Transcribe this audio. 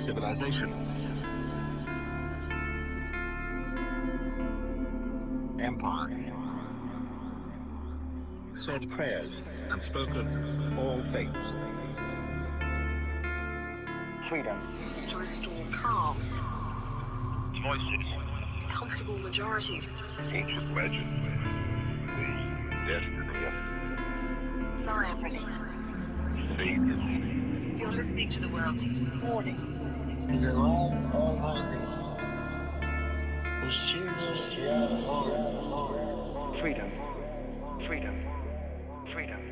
civilization, empire, said prayers and spoken all faiths. Freedom. to restore calm, Voices. comfortable majority, Ancient legend. The destiny of relief. Savior. You're listening to the world. Warning. The Lord. Freedom. Freedom. Freedom. Freedom.